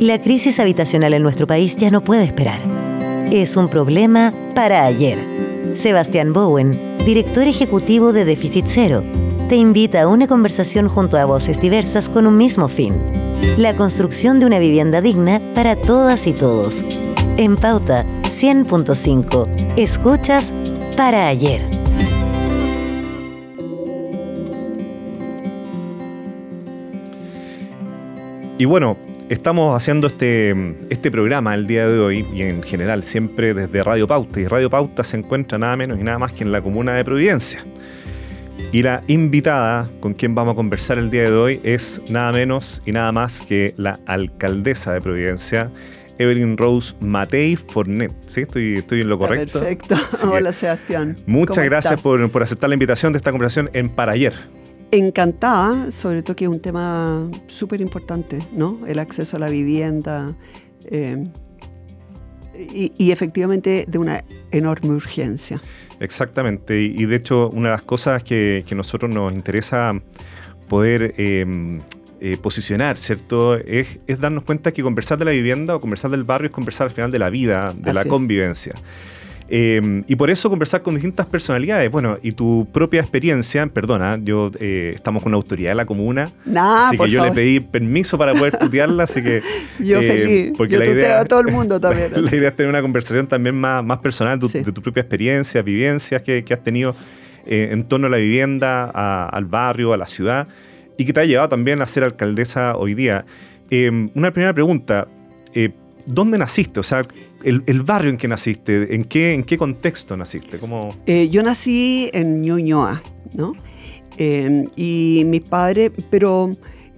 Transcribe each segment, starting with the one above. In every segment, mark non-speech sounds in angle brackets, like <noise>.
La crisis habitacional en nuestro país ya no puede esperar. Es un problema para ayer. Sebastián Bowen, director ejecutivo de Déficit Cero, te invita a una conversación junto a voces diversas con un mismo fin. La construcción de una vivienda digna para todas y todos. En Pauta 100.5. Escuchas para ayer. Y bueno, estamos haciendo este, este programa el día de hoy y en general siempre desde Radio Pauta. Y Radio Pauta se encuentra nada menos y nada más que en la comuna de Providencia. Y la invitada con quien vamos a conversar el día de hoy es nada menos y nada más que la alcaldesa de Providencia, Evelyn Rose Matei Fornet. ¿Sí? ¿Estoy, estoy en lo correcto? Perfecto. <laughs> Hola, Sebastián. Muchas gracias por, por, aceptar la invitación de esta conversación en Para Ayer. Encantada, sobre todo que es un tema súper importante, ¿no? El acceso a la vivienda eh, y, y, efectivamente de una enorme urgencia. Exactamente, y, y de hecho una de las cosas que, que nosotros nos interesa poder eh, eh, posicionar, ¿cierto? Es, es, darnos cuenta que conversar de la vivienda o conversar del barrio es conversar al final de la vida, de Así la convivencia. Es. Eh, y por eso conversar con distintas personalidades. Bueno, y tu propia experiencia, perdona, yo eh, estamos con una autoridad de la comuna, nah, así que yo favor. le pedí permiso para poder tutearla, así que... <laughs> yo eh, feliz, porque yo la idea, a todo el mundo <laughs> también. la idea es tener una conversación también más, más personal de, sí. de tu propia experiencia, vivencias que, que has tenido eh, en torno a la vivienda, a, al barrio, a la ciudad, y que te ha llevado también a ser alcaldesa hoy día. Eh, una primera pregunta, ¿dónde naciste? O sea, el, el, barrio en que naciste, ¿en qué, en qué contexto naciste? ¿Cómo... Eh, yo nací en Ñuñoa, ¿no? Eh, y mis padres, pero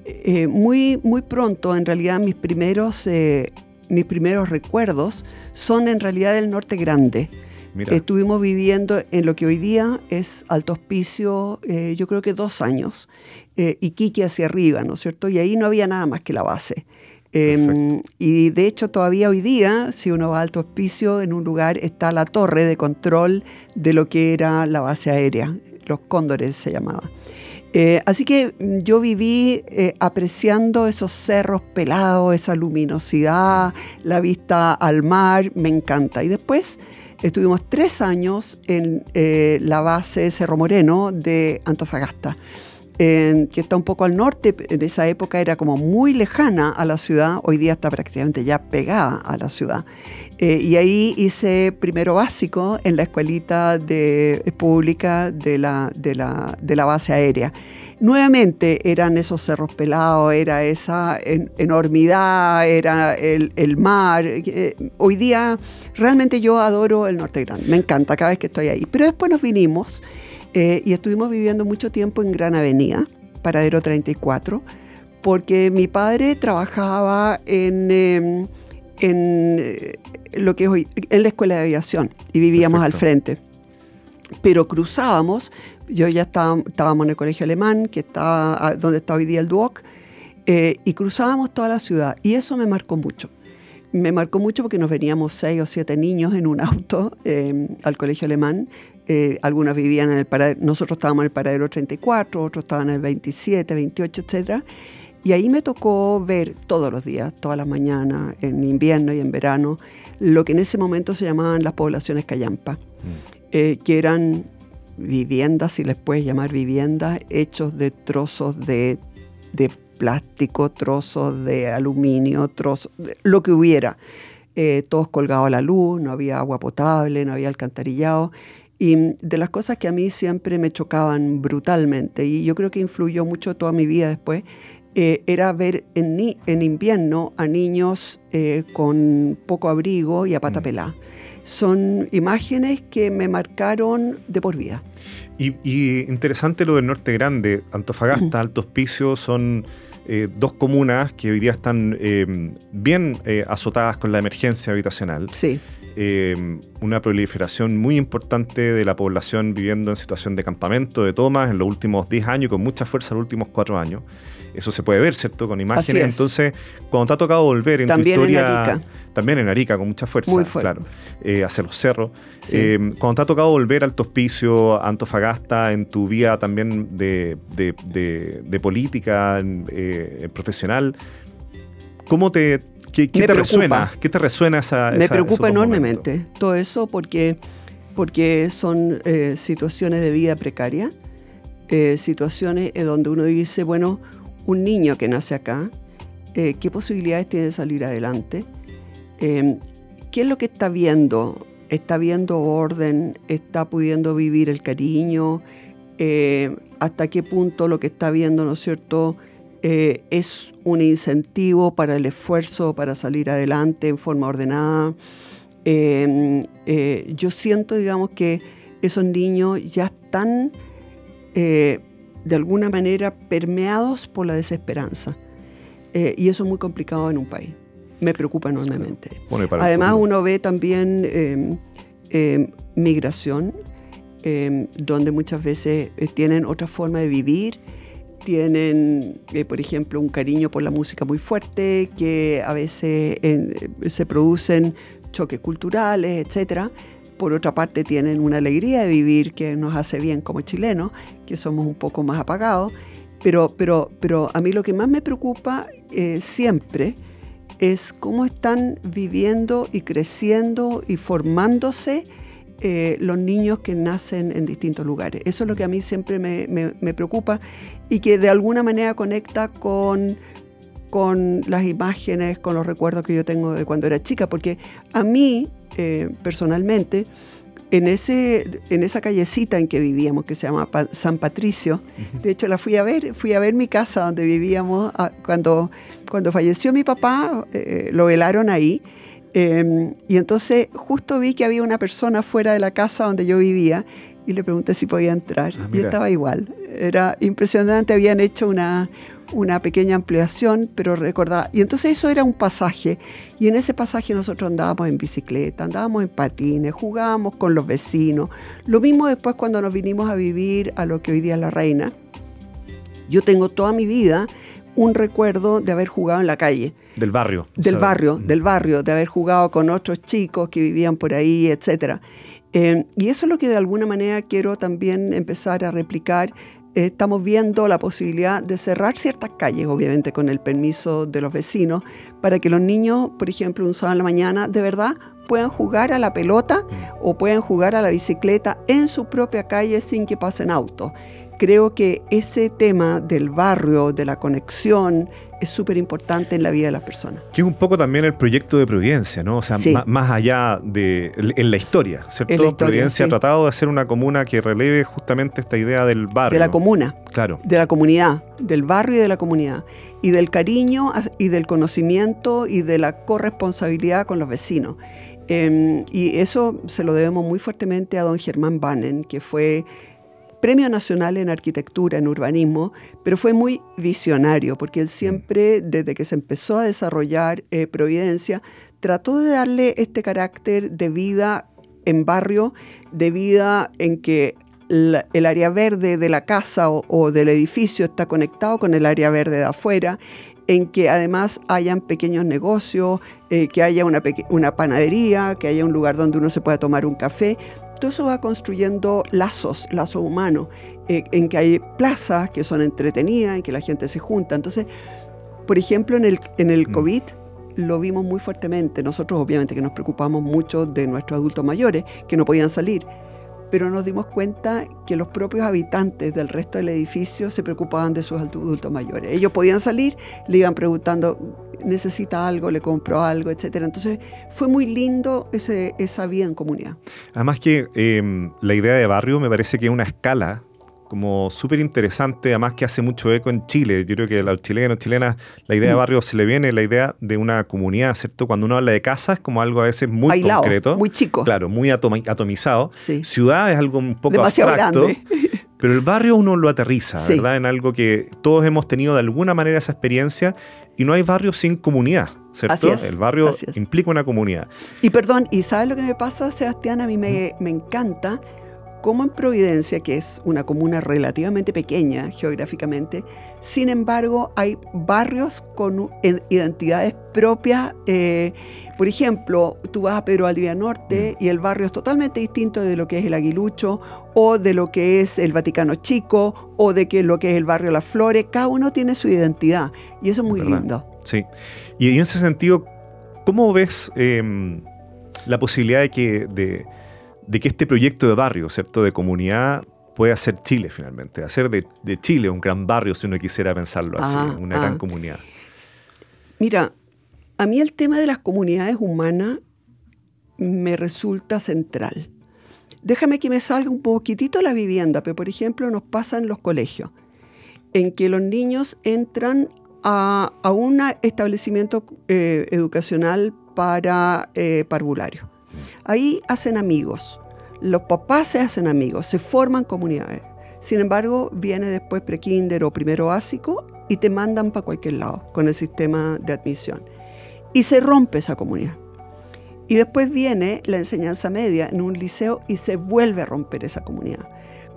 eh, muy, muy pronto, en realidad, mis primeros, mis primeros recuerdos son en realidad del norte grande. Mira. Estuvimos viviendo en lo que hoy día es Alto Hospicio, yo creo que dos años, Iquique hacia arriba, ¿no es cierto? Y ahí no había nada más que la base. Eh, y de hecho todavía hoy día, si uno va a Alto Hospicio, en un lugar está la torre de control de lo que era la base aérea, los cóndores se llamaba. Eh, así que yo viví eh, apreciando esos cerros pelados, esa luminosidad, la vista al mar, me encanta. Y después estuvimos tres años en eh, la base Cerro Moreno de Antofagasta eh, que está un poco al norte, en esa época era como muy lejana a la ciudad, hoy día está prácticamente ya pegada a la ciudad. Eh, y ahí hice primero básico en la escuelita de, pública de la, de, la, de la base aérea. Nuevamente eran esos cerros pelados, era esa en, enormidad, era el, el mar. Eh, hoy día realmente yo adoro el Norte Grande, me encanta cada vez que estoy ahí. Pero después nos vinimos. Eh, y estuvimos viviendo mucho tiempo en Gran Avenida, Paradero 34, porque mi padre trabajaba en, eh, en lo que es hoy, en la escuela de aviación y vivíamos Perfecto. al frente. Pero cruzábamos, yo ya estaba, estábamos en el colegio alemán, que está donde está hoy día el Duoc, eh, y cruzábamos toda la ciudad. Y eso me marcó mucho. Me marcó mucho porque nos veníamos seis o siete niños en un auto eh, al colegio alemán eh, algunas vivían en el paradero, nosotros estábamos en el paradero 34, otros estaban en el 27, 28, etc. Y ahí me tocó ver todos los días, todas las mañanas, en invierno y en verano, lo que en ese momento se llamaban las poblaciones callampa, mm. eh, que eran viviendas, si les puedes llamar viviendas, hechos de trozos de, de plástico, trozos de aluminio, trozos, de, lo que hubiera. Eh, todos colgados a la luz, no había agua potable, no había alcantarillado. Y de las cosas que a mí siempre me chocaban brutalmente, y yo creo que influyó mucho toda mi vida después, eh, era ver en, ni en, invierno a niños eh, con poco abrigo y a pata pelada. Mm. Son imágenes que me marcaron de por vida. Y, y interesante lo del Norte Grande, Antofagasta, mm. Alto Hospicio, son eh, dos comunas que hoy día están eh, bien eh, azotadas con la emergencia habitacional. Sí. Eh, una proliferación muy importante de la población viviendo en situación de campamento, de tomas, en los últimos 10 años y con mucha fuerza en los últimos 4 años. Eso se puede ver, ¿cierto? Con imágenes. Entonces, cuando te ha tocado volver en también tu historia. En Arica. También en Arica, con mucha fuerza, muy fuerte. claro. Eh, hacia los cerros. Sí. Eh, cuando te ha tocado volver al Hospicio, a Antofagasta, en tu vida también de, de, de, de política eh, profesional, ¿Cómo te, qué, te resuena? ¿Qué te resuena esa Me preocupa enormemente todo eso porque, porque son eh, situaciones de vida precaria, eh, situaciones donde uno dice, bueno, un niño que nace acá, eh, ¿qué posibilidades tiene de salir adelante? Em, ¿Qué es lo que está viendo? ¿Está viendo orden? ¿Está pudiendo vivir el cariño? ¿Hasta qué punto lo que está viendo, ¿no es cierto?, eh, es un incentivo para el esfuerzo, para salir adelante en forma ordenada. Em, eh, yo siento, digamos, que esos niños ya están eh, de alguna manera permeados por la desesperanza. y eso es muy complicado en un país. Me preocupa enormemente. Además, uno ve también em, em, migración, donde muchas veces tienen otra forma de vivir tienen, eh, por ejemplo, un cariño por la música muy fuerte, que a veces se producen choques culturales, etc. Por otra parte, tienen una alegría de vivir que nos hace bien como chilenos, que somos un poco más apagados. Pero, pero, pero a mí lo que más me preocupa eh, siempre es cómo están viviendo y creciendo y formándose eh, los niños que nacen en distintos lugares. Eso es lo que a mí siempre me, preocupa y que de alguna manera conecta con, con las imágenes, con los recuerdos que yo tengo de cuando era chica, porque a mí, eh, personalmente, en, ese, en esa callecita en que vivíamos, que se llama San Patricio, de hecho la fui a ver, fui a ver mi casa donde vivíamos ah, cuando, cuando falleció mi papá, eh, lo velaron ahí Em, y entonces justo vi que había una persona fuera de la casa donde yo vivía y le pregunté si podía entrar. Ah, y estaba igual. Era impresionante, habían hecho una, una pequeña ampliación, pero recordaba. Y entonces eso era un pasaje. Y en ese pasaje nosotros andábamos en bicicleta, andábamos en patines, jugábamos con los vecinos. Lo mismo después cuando nos vinimos a vivir a lo que hoy día es la reina. Yo tengo toda mi vida un recuerdo de haber jugado en la calle. Del barrio. Del barrio, mm. del barrio, de haber jugado con otros chicos que vivían por ahí, etc. Eh, y eso es lo que de alguna manera quiero también empezar a replicar. Eh, estamos viendo la posibilidad de cerrar ciertas calles, obviamente con el permiso de los vecinos, para que los niños, por ejemplo, un sábado en la mañana, de verdad puedan jugar a la pelota mm. o puedan jugar a la bicicleta en su propia calle sin que pasen autos creo que ese tema del barrio, de la conexión, es súper importante en la vida de las personas. Que es un poco también el proyecto de Providencia, ¿no? O sea, más, allá de en la historia, ¿cierto? Providencia ha tratado de hacer una comuna que releve justamente esta idea del barrio. De la comuna. Claro. De la comunidad, del barrio y de la comunidad. Y del cariño y del conocimiento y de la corresponsabilidad con los vecinos. Em, y eso se lo debemos muy fuertemente a don Germán Bannen, que fue Premio Nacional en Arquitectura, en Urbanismo, pero fue muy visionario, porque él siempre, desde que se empezó a desarrollar eh, Providencia, trató de darle este carácter de vida en barrio, de vida en que el área verde de la casa o, del edificio está conectado con el área verde de afuera, en que además hayan pequeños negocios, eh, que haya una, una panadería, que haya un lugar donde uno se pueda tomar un café todo eso va construyendo lazos, lazos humanos, eh, en que hay plazas que son entretenidas, en que la gente se junta. Entonces, por ejemplo, en el, en el mm. COVID lo vimos muy fuertemente. Nosotros obviamente que nos preocupamos mucho de nuestros adultos mayores que no podían salir, pero nos dimos cuenta que los propios habitantes del resto del edificio se preocupaban de sus adultos mayores. Ellos podían salir, le iban preguntando necesita algo, le compro algo, etcétera. Entonces fue muy lindo ese, esa vida en comunidad. Además que em, la idea de barrio me parece que es una escala como súper interesante, además que hace mucho eco en Chile. Yo creo que a los chilenos, chilenas, la idea de barrio se le viene la idea de una comunidad, ¿cierto? Cuando uno habla de casa es como algo a veces muy concreto. Muy chico. Claro, muy atomizado. Ciudad es algo un poco Demasiado abstracto. Grande. <laughs> Pero el barrio uno lo aterriza, ¿verdad? En algo que todos hemos tenido de alguna manera esa experiencia y no hay barrio sin comunidad, ¿cierto? el barrio implica una comunidad. Y perdón, ¿y sabes lo que me pasa, Sebastián? A mí me, me encanta como en Providencia, que es una comuna relativamente pequeña geográficamente, sin embargo hay barrios con identidades propias. Eh, por ejemplo, tú vas a Pedro Valdivia Norte mm. y el barrio es totalmente distinto de lo que es el Aguilucho o de lo que es el Vaticano Chico o de que lo que es el barrio Las Flores. Cada uno tiene su identidad y eso es muy lindo. Sí. Y en ese sentido, ¿cómo ves em, la posibilidad de que, de, que este proyecto de barrio, ¿cierto? De comunidad pueda ser Chile finalmente, hacer de, Chile un gran barrio si uno quisiera pensarlo así, ah, una gran ah. comunidad. Mira, a mí el tema de las comunidades humanas me resulta central. Déjame que me salga un poquitito la vivienda, pero por ejemplo nos pasa en los colegios, en que los niños entran a, un establecimiento eh, educacional para eh, parvularios. Ahí hacen amigos, los papás se hacen amigos, se forman comunidades. Sin embargo, viene después prekinder o primero básico y te mandan para cualquier lado con el sistema de admisión. Y se rompe esa comunidad. Y después viene la enseñanza media en un liceo y se vuelve a romper esa comunidad.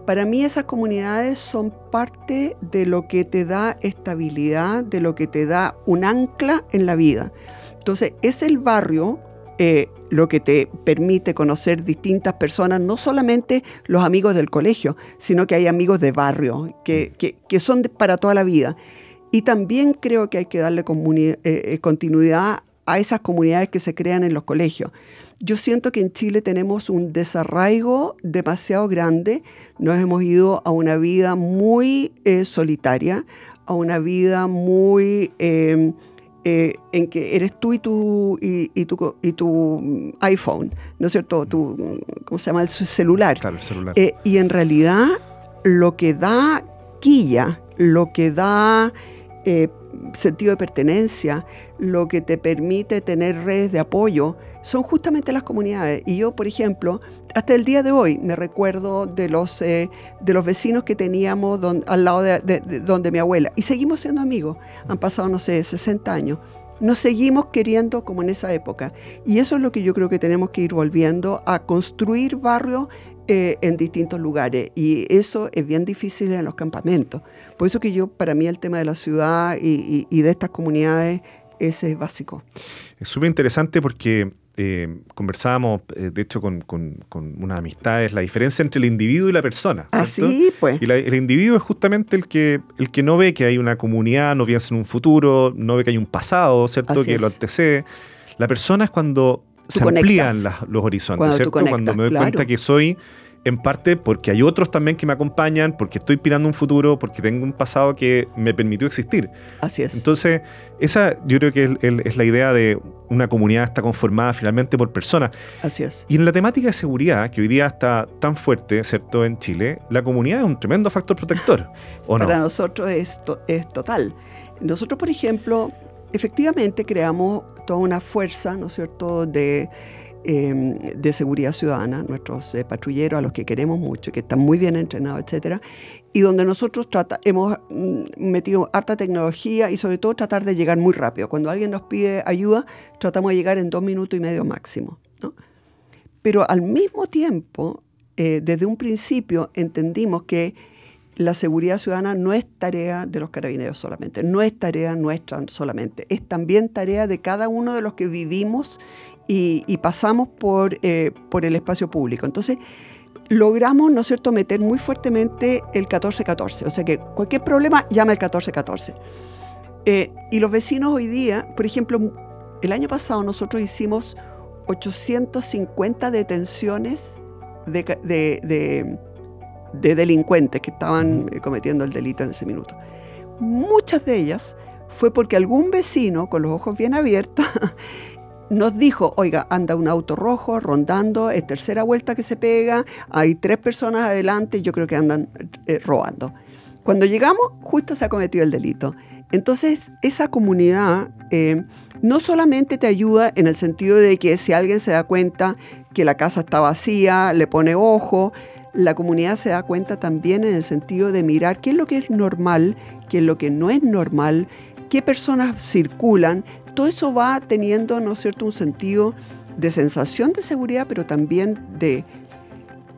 Para mí esas comunidades son parte de lo que te da estabilidad, de lo que te da un ancla en la vida. Entonces, es el barrio eh, lo que te permite conocer distintas personas, no solamente los amigos del colegio, sino que hay amigos de barrio, que, son para toda la vida. Y también creo que hay que darle eh, eh, continuidad a esas comunidades que se crean en los colegios. Yo siento que en Chile tenemos un desarraigo demasiado grande, nos hemos ido a una vida muy eh, solitaria, a una vida muy eh, en que eres tú y tu, y, tu, y tu iPhone, ¿no es cierto? Tu, ¿Cómo se llama? El celular. Claro, el celular. Eh, y en realidad lo que da quilla, lo que da sentido de pertenencia, lo que te permite tener redes de apoyo, son justamente las comunidades. Y yo, por ejemplo, hasta el día de hoy me recuerdo de los, eh, de los vecinos que teníamos al lado de, donde mi abuela. Y seguimos siendo amigos. Han pasado, no sé, 60 años. Nos seguimos queriendo como en esa época. Y eso es lo que yo creo que tenemos que ir volviendo a construir barrios eh, en distintos lugares. Y eso es bien difícil en los campamentos. Por eso que yo, para mí, el tema de la ciudad y, y de estas comunidades, ese es básico. Es súper interesante porque eh, conversábamos, eh, de hecho, con, con, con, unas amistades, la diferencia entre el individuo y la persona. Así, ah, pues. Y el individuo es justamente el que, el que no ve que hay una comunidad, no piensa en un futuro, no ve que hay un pasado, ¿cierto? que lo antecede. La persona es cuando se amplían los horizontes, ¿cierto? cuando me doy cuenta que soy en parte porque hay otros también que me acompañan, porque estoy pirando un futuro, porque tengo un pasado que me permitió existir. Así es. Entonces, esa yo creo que es, la idea de una comunidad está conformada finalmente por personas. Así es. Y en la temática de seguridad, que hoy día está tan fuerte, ¿cierto?, en Chile, la comunidad es un tremendo factor protector, ¿o Para nosotros es, es total. Nosotros, por ejemplo, efectivamente creamos toda una fuerza, ¿no es cierto?, de Em, de seguridad ciudadana, nuestros eh, patrulleros a los que queremos mucho, que están muy bien entrenados, etcétera, y donde nosotros trata, hemos mm, metido harta tecnología y sobre todo tratar de llegar muy rápido. Cuando alguien nos pide ayuda, tratamos de llegar en dos minutos y medio máximo. Pero al mismo tiempo, eh, desde un principio entendimos que la seguridad ciudadana no es tarea de los carabineros solamente, no es tarea nuestra solamente, es también tarea de cada uno de los que vivimos y, pasamos por, eh, por el espacio público. Entonces, logramos, ¿no es cierto?, meter muy fuertemente el 1414. O sea que cualquier problema llama el 1414. Eh, y los vecinos hoy día, por ejemplo, el año pasado nosotros hicimos 850 detenciones de, de, de delincuentes que estaban eh, cometiendo el delito en ese minuto. Muchas de ellas fue porque algún vecino, con los ojos bien abiertos, <laughs> nos dijo, oiga, anda un auto rojo rondando, es tercera vuelta que se pega, hay tres personas adelante, yo creo que andan eh, robando. Cuando llegamos, justo se ha cometido el delito. Entonces, esa comunidad eh, no solamente te ayuda en el sentido de que si alguien se da cuenta que la casa está vacía, le pone ojo, la comunidad se da cuenta también en el sentido de mirar qué es lo que es normal, qué es lo que no es normal, qué personas circulan, todo eso va teniendo, ¿no es cierto?, un sentido de sensación de seguridad, pero también de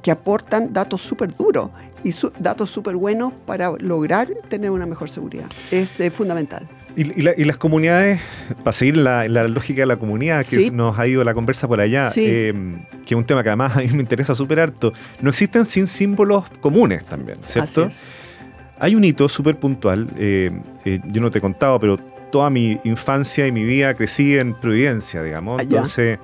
que aportan datos súper duros y datos súper buenos para lograr tener una mejor seguridad. Es eh, fundamental. Y, las comunidades, para seguir la, la lógica de la comunidad, que nos ha ido la conversa por allá, em, que es un tema que además a mí me interesa súper harto, no existen sin símbolos comunes también, ¿cierto? Hay un hito súper puntual, eh, eh, yo no te he contado, pero toda mi infancia y mi vida crecí en Providencia, digamos. Ah. Entonces,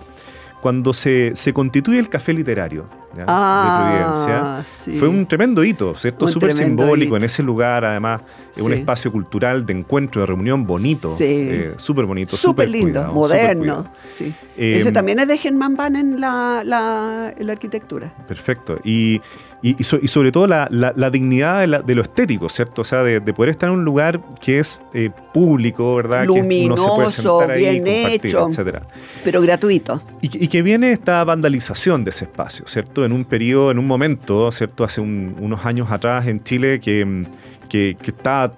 cuando se, se constituye el café literario ¿ya? Ah, de Providencia, sí. fue un tremendo hito, ¿cierto? Súper simbólico hito. en ese lugar, además, es un Sí. espacio cultural de encuentro, de reunión bonito, Sí. eh, súper bonito, Súper lindo, cuidado, moderno. Sí. Eh, Ese también es de Germán Van en la, la, en la arquitectura. Perfecto. Y, y, y so- y sobre todo la, la- la dignidad de, la- de lo estético, ¿cierto? O sea, de, de poder estar en un lugar que es eh, público, ¿verdad? que uno se puede Luminoso, sentar ahí, bien hecho. etcétera. Pero gratuito. Y, que- y que viene esta vandalización de ese espacio, ¿cierto? En un periodo, en un momento, ¿cierto? Hace un- unos años atrás en Chile que, que, que estaba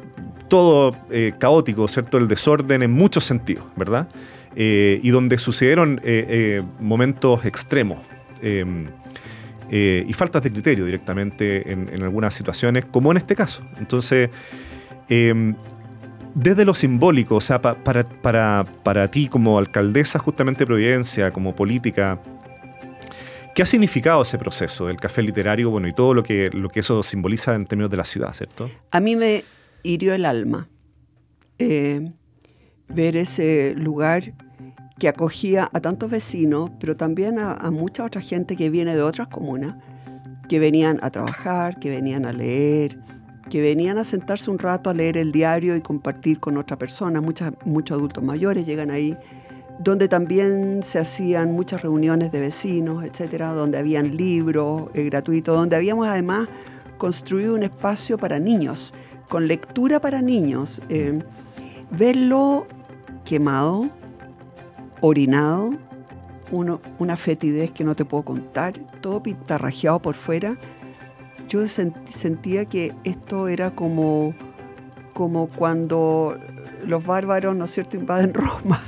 todo eh, caótico, ¿cierto? El desorden en muchos sentidos, ¿verdad? Eh, y donde sucedieron eh, momentos extremos. Eh, y faltas de criterio directamente en, algunas situaciones, como en este caso. Entonces, eh, desde lo simbólico, o sea, pa- para, para, para ti como alcaldesa justamente de Providencia, como política, ¿qué ha significado ese proceso del café literario bueno, y todo lo que, lo que eso simboliza en términos de la ciudad, ¿cierto? A mí me hirió el alma eh, ver ese lugar que acogía a tantos vecinos, pero también a, mucha otra gente que viene de otras comunas, que venían a trabajar, que venían a leer, que venían a sentarse un rato a leer el diario y compartir con otra persona. Muchas, muchos adultos mayores llegan ahí, donde también se hacían muchas reuniones de vecinos, etcétera, donde habían libros eh, gratuitos, donde habíamos además construido un espacio para niños, con lectura para niños. Eh, verlo quemado, orinado, una fetidez que no te puedo contar, todo pintarrajeado por fuera. Yo sent- sentía que esto era como, como cuando los bárbaros, ¿no es cierto?, invaden <laughs> Roma.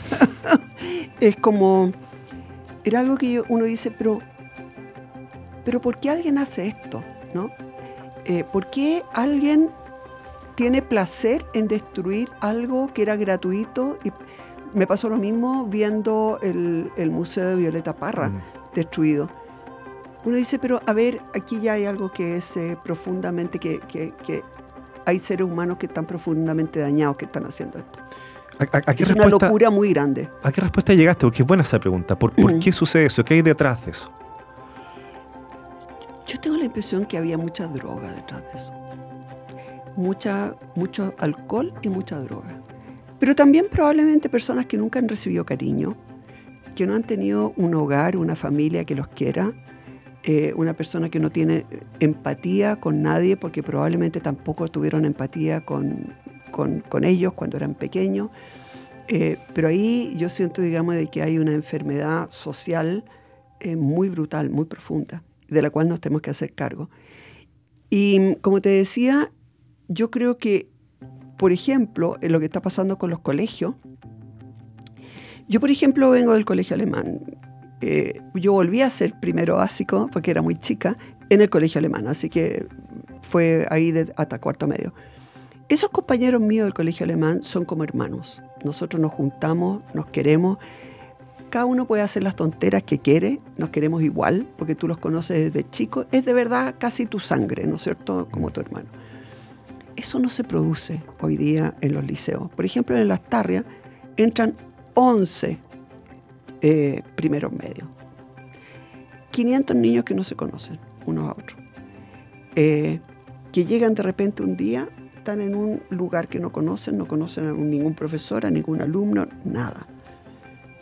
es como, era algo que uno dice, pero, pero ¿por qué alguien hace esto? ¿no? Eh, ¿Por qué alguien tiene placer en destruir algo que era gratuito? Y me pasó lo mismo viendo el, el Museo de Violeta Parra Mm. destruido. Uno dice, pero a ver, aquí ya hay algo que es eh, profundamente, que, que- que hay seres humanos que están profundamente dañados que están haciendo esto. ¿A, a- a qué Es una locura muy grande. ¿A qué respuesta llegaste? Porque es buena esa pregunta. ¿Por, por qué sucede eso? ¿Qué hay detrás de eso? Yo tengo la impresión que había mucha droga detrás de eso. Mucha, mucho alcohol y mucha droga. Pero también probablemente personas que nunca han recibido cariño, que no han tenido un hogar, una familia que los quiera, eh, una persona que no tiene empatía con nadie porque probablemente tampoco tuvieron empatía con, con- con ellos cuando eran pequeños. Eh, pero ahí yo siento, digamos, de que hay una enfermedad social eh, muy brutal, muy profunda, de la cual nos tenemos que hacer cargo. Y como te decía, yo creo que, por ejemplo, en lo que está pasando con los colegios, yo, por ejemplo, vengo del colegio alemán. Eh, yo volví a ser primero básico, porque era muy chica, en el colegio alemán, así que fue ahí de- hasta cuarto medio. Esos compañeros míos del colegio alemán son como hermanos. Nosotros nos juntamos, nos queremos. Cada uno puede hacer las tonteras que quiere, nos queremos igual, porque tú los conoces desde chicos. Es de verdad casi tu sangre, ¿no es cierto? Como tu hermano. Eso no se produce hoy día en los liceos. Por ejemplo, en las tarrias entran 11 eh, primeros medios. 500 niños que no se conocen unos a otros. Eh, que llegan de repente un día, están en un lugar que no conocen, no conocen a ningún profesor, a ningún alumno, nada.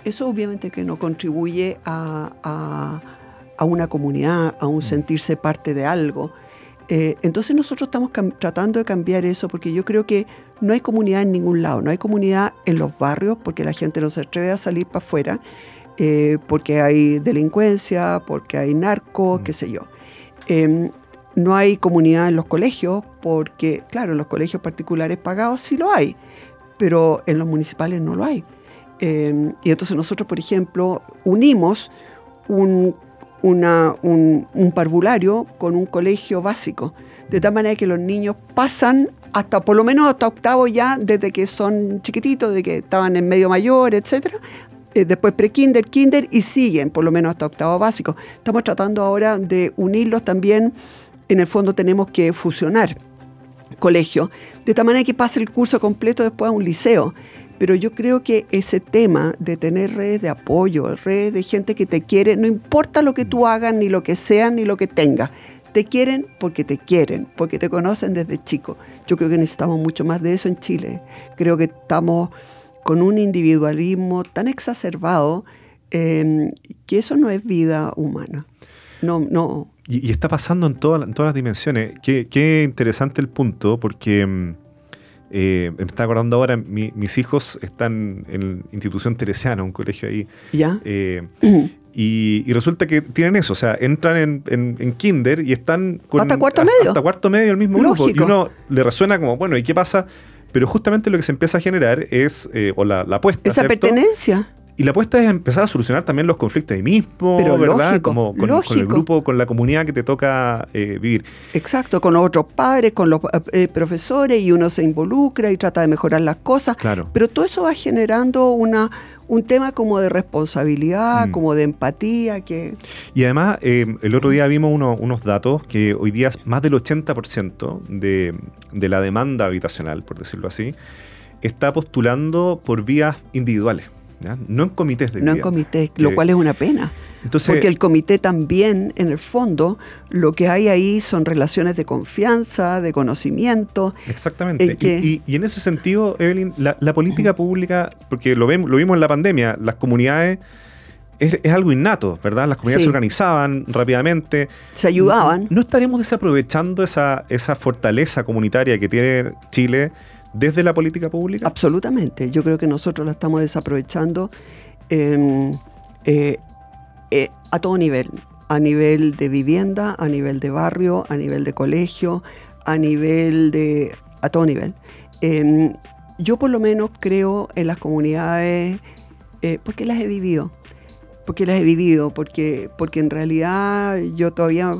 Eso obviamente que no contribuye a, a- a una comunidad, a un sentirse parte de algo. Eh, entonces nosotros estamos tratando de cambiar eso porque yo creo que no hay comunidad en ningún lado, no hay comunidad en los barrios porque la gente no se atreve a salir para afuera, eh, porque hay delincuencia, porque hay narco, qué sé yo. Em, no hay comunidad en los colegios porque, claro, en los colegios particulares pagados sí lo hay, pero en los municipales no lo hay. Eh, y entonces nosotros, por ejemplo, unimos un, un- un parvulario con un colegio básico, de tal manera que los niños pasan hasta, por lo menos hasta octavo ya, desde que son chiquititos, de que estaban en medio mayor, etcétera, eh, después pre-kinder, kinder y siguen por lo menos hasta octavo básico. Estamos tratando ahora de unirlos también, en el fondo tenemos que fusionar colegio, de tal manera que pase el curso completo después a un liceo. Pero yo creo que ese tema de tener redes de apoyo, redes de gente que te quiere, no importa lo que tú hagas, ni lo que seas, ni lo que tengas, te quieren porque te quieren, porque te conocen desde chico. Yo creo que necesitamos mucho más de eso en Chile. Creo que estamos con un individualismo tan exacerbado em, que eso no es vida humana. No, no. Y, está pasando en, todas las dimensiones. Qué, interesante el punto, porque em, eh, me está acordando ahora, mis hijos están en la institución teresiana, un colegio ahí. ¿Ya? Eh, Y, resulta que tienen eso, o sea, entran en, kinder y están con, hasta cuarto medio. Hasta cuarto medio el mismo grupo. Y uno le resuena como, bueno, ¿y qué pasa? Pero justamente lo que se empieza a generar es, eh, o la, apuesta. Esa pertenencia. Y la apuesta es empezar a solucionar también los conflictos ahí mismo, ¿verdad? como con, el grupo, con la comunidad que te toca eh, vivir. Exacto, con otros padres, con los eh, profesores, y uno se involucra y trata de mejorar las cosas. Claro. Pero todo eso va generando una, un tema como de responsabilidad, mm. como de empatía. que Y además, eh, el otro día vimos unos datos que hoy día más del 80% de, de la demanda habitacional, por decirlo así, está postulando por vías individuales, no en comités de No en comités, lo cual es una pena. Porque el comité también, en el fondo, lo que hay ahí son relaciones de confianza, de conocimiento. Exactamente. y, en ese sentido, Evelyn, la, política pública, porque lo, vemos, lo vimos en la pandemia, las comunidades es, algo innato, ¿verdad? Las comunidades se organizaban rápidamente. Se ayudaban. ¿No, estaremos desaprovechando esa, esa fortaleza comunitaria que tiene Chile desde la política pública? Absolutamente. Yo creo que nosotros la estamos desaprovechando. Eh, eh, eh, a todo nivel, a nivel de vivienda, a nivel de barrio, a nivel de colegio, a nivel de... a todo nivel. Em, yo por lo menos creo en las comunidades eh, porque las he vivido, porque las he vivido, porque, porque en realidad yo todavía,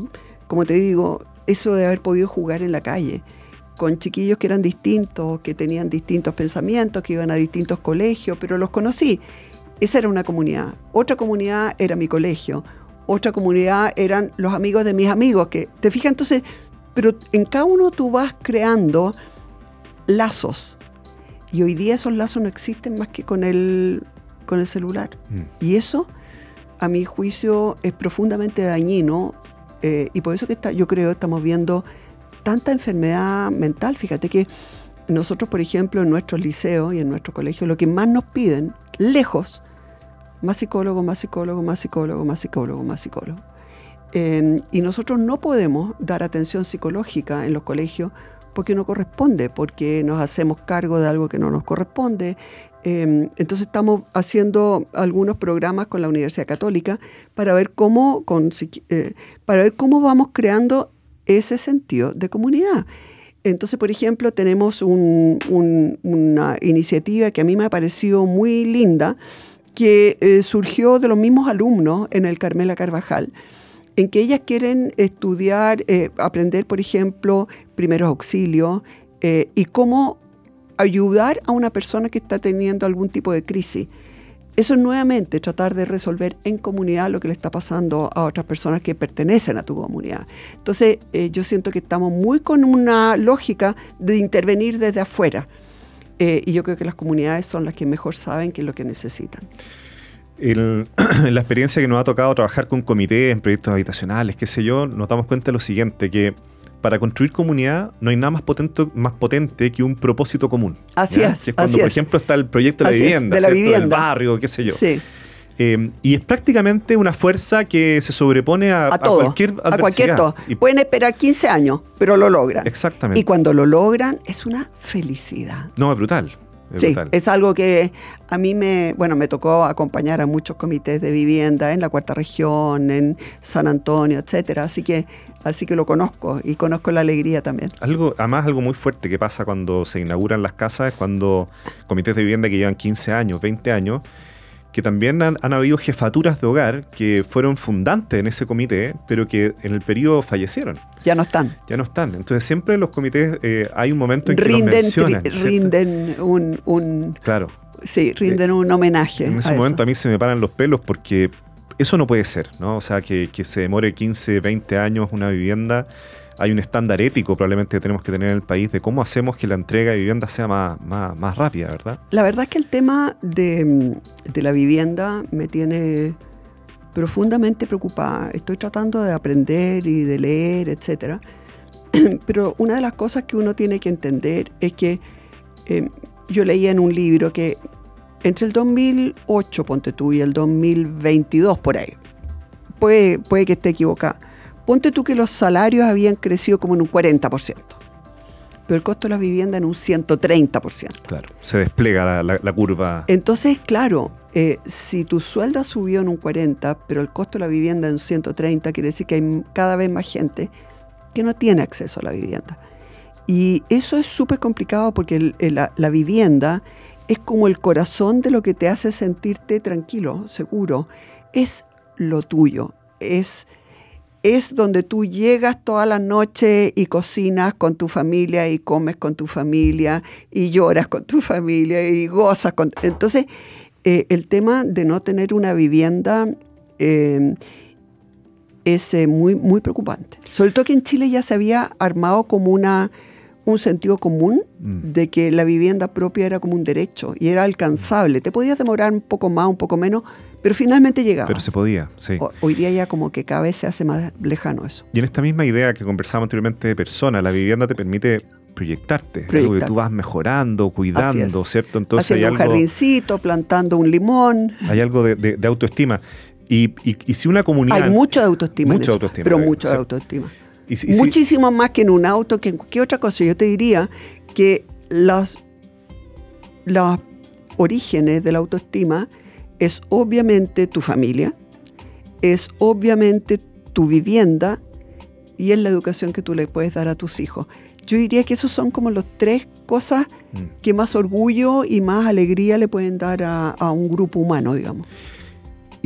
como te digo, eso de haber podido jugar en la calle con chiquillos que eran distintos, que tenían distintos pensamientos, que iban a distintos colegios, pero los conocí esa era una comunidad. Otra comunidad era mi colegio. Otra comunidad eran los amigos de mis amigos. Que, ¿Te fijas? Entonces, pero en cada uno tú vas creando lazos. Y hoy día esos lazos no existen más que con el, con el celular. Mm. Y eso, a mi juicio, es profundamente dañino. Eh, y por eso que está, yo creo estamos viendo tanta enfermedad mental. Fíjate que nosotros, por ejemplo, en nuestros liceos y en nuestro colegio, lo que más nos piden, lejos, más psicólogo, más psicólogo, más psicólogo, más psicólogo, más psicólogo. Em, y nosotros no podemos dar atención psicológica en los colegios porque no corresponde, porque nos hacemos cargo de algo que no nos corresponde. Em, entonces estamos haciendo algunos programas con la Universidad Católica para ver cómo, eh, para ver cómo vamos creando ese sentido de comunidad. Entonces, por ejemplo, tenemos una iniciativa que a mí me ha parecido muy linda, que eh, surgió de los mismos alumnos en el Carmela Carvajal, en que ellas quieren estudiar, eh, aprender, por ejemplo, primeros auxilios eh, y cómo ayudar a una persona que está teniendo algún tipo de crisis. Eso es nuevamente tratar de resolver en comunidad lo que le está pasando a otras personas que pertenecen a tu comunidad. Entonces, yo siento que estamos muy con una lógica de intervenir desde afuera. Eh, y yo creo que las comunidades son las que mejor saben qué es lo que necesitan. <clears throat> la experiencia que nos ha tocado trabajar con comités en proyectos habitacionales, qué sé yo, nos damos cuenta de lo siguiente, que para construir comunidad no hay nada más potente, más potente que un propósito común. Así es. es cuando, por ejemplo, está el proyecto de la vivienda, de la vivienda. del barrio, qué sé yo. Sí. Em, y es prácticamente una fuerza que se sobrepone a, cualquier A cualquier todo. Pueden esperar 15 años, pero lo logran. Exactamente. Y cuando lo logran, es una felicidad. No, es brutal. Sí, es algo que a mí me, bueno, me tocó acompañar a muchos comités de vivienda en la cuarta región, en San Antonio, etcétera. Así que, así que lo conozco y conozco la alegría también. Algo, además algo muy fuerte que pasa cuando se inauguran las casas es cuando comités de vivienda que llevan 15 años, 20 años, que también han, habido jefaturas de hogar que fueron fundantes en ese comité, pero que en el periodo fallecieron. Ya no están. Ya no están. Entonces siempre en los comités eh, hay un momento en que rinden, mencionan. rinden un, Claro. Sí, rinden un homenaje. En ese momento a mí se me paran los pelos porque eso no puede ser, ¿no? O sea, que, que se demore 15, 20 años una vivienda hay un estándar ético probablemente que tenemos que tener en el país de cómo hacemos que la entrega de vivienda sea más, más, rápida, ¿verdad? La verdad es que el tema de, de la vivienda me tiene profundamente preocupada. Estoy tratando de aprender y de leer, etcétera. <clears throat> Pero una de las cosas que uno tiene que entender es que eh, yo leía en un libro que entre el 2008, ponte tú, y el 2022, por ahí, puede, puede que esté equivocada, ponte tú que los salarios habían crecido como en un 40%, pero el costo de la vivienda en un 130%. Claro, se despliega la, curva. Entonces, claro, eh, si tu sueldo subió en un 40%, pero el costo de la vivienda en un 130%, quiere decir que hay cada vez más gente que no tiene acceso a la vivienda. Y eso es súper complicado porque la, vivienda es como el corazón de lo que te hace sentirte tranquilo, seguro. Es lo tuyo, es, es donde tú llegas toda la noche y cocinas con tu familia y comes con tu familia y lloras con tu familia y gozas con... Entonces, eh, el tema de no tener una vivienda eh, es eh, muy, muy preocupante. Sobre todo que en Chile ya se había armado como una, un sentido común mm. de que la vivienda propia era como un derecho y era alcanzable. Te podías demorar un poco más, un poco menos, pero finalmente llegaba. Pero se podía, sí. hoy día ya como que cada vez se hace más lejano eso. Y en esta misma idea que conversábamos anteriormente de persona, la vivienda te permite proyectarte, algo que tú vas mejorando, cuidando, ¿cierto? Entonces Haciendo hay algo, un jardincito, plante un limón. Hay algo de autoestima. Y, si una comunidad... Hay mucho de autoestima. Mucho autoestima. Pero mucho de autoestima. Muchísimo más que en un auto, que en cualquier otra cosa. Yo te diría que los, los orígenes de la autoestima es obviamente tu familia, es obviamente tu vivienda y es la educación que tú le puedes dar a tus hijos. Yo diría que esos son como los tres cosas mm. que más orgullo y más alegría le pueden dar a, a un grupo humano, digamos.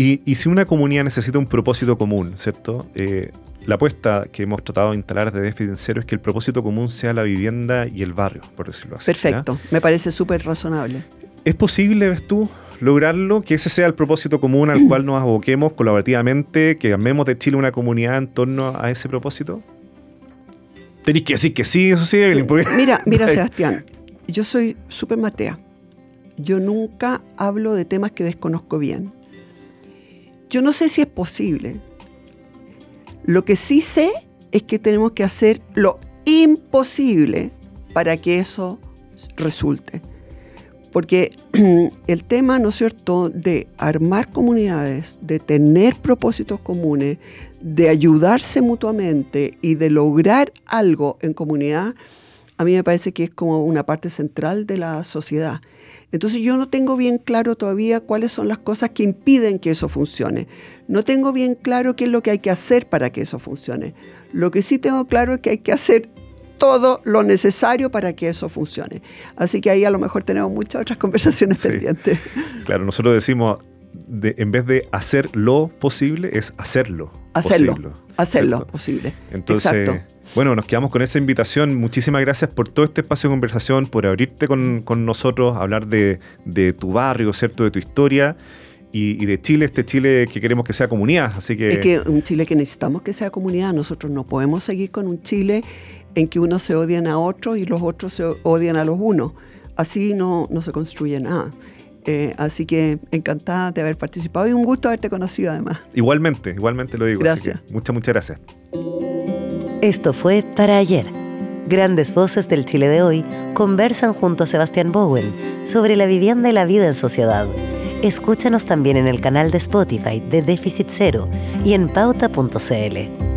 Y, si una comunidad necesita un propósito común, ¿cierto? Eh, la apuesta que hemos tratado de instalar desde Déficit Cero es que el propósito común sea la vivienda y el barrio, por decirlo así. Perfecto, me parece súper razonable. ¿Es posible, ves tú, lograrlo? Que ese sea el propósito común al cual nos aboquemos colaborativamente, que amemos de Chile una comunidad en torno a ese propósito. Tenéis que decir que sí, eso sí, Evelyn. Mira, mira, <laughs> Sebastián, yo soy súper matea. Yo nunca hablo de temas que desconozco bien. Yo no sé si es posible. Lo que sí sé es que tenemos que hacer lo imposible para que eso resulte. Porque <clears throat> el tema, ¿no es cierto?, de armar comunidades, de tener propósitos comunes, de ayudarse mutuamente y de lograr algo en comunidad, a mí me parece que es como una parte central de la sociedad. Entonces yo no tengo bien claro todavía cuáles son las cosas que impiden que eso funcione. No tengo bien claro qué es lo que hay que hacer para que eso funcione. Lo que sí tengo claro es que hay que hacer todo lo necesario para que eso funcione. Así que ahí a lo mejor tenemos muchas otras <laughs> conversaciones pendientes. Claro, nosotros decimos, en vez de hacer lo posible, es hacerlo. Hacerlo. hacerlo posible. Entonces, Exacto. Bueno, nos quedamos con esa invitación. Muchísimas gracias por todo este espacio de conversación, por abrirte con, nosotros, hablar de, tu barrio, ¿cierto? De tu historia. Y, de Chile, este Chile que queremos que sea comunidad. Así que... Es que un Chile que necesitamos que sea comunidad. Nosotros no podemos seguir con un Chile en que unos se odian a otros y los otros se odian a los unos. Así no, no se construye nada. Eh, así que encantada de haber participado y un gusto haberte conocido además. Igualmente, igualmente lo digo. Gracias. muchas, muchas gracias. Esto fue Para ayer. Grandes voces del Chile de hoy conversan junto a Sebastián Bowen sobre la vivienda y la vida en sociedad. Escúchanos también en el canal de Spotify de Déficit Cero y en pauta.cl.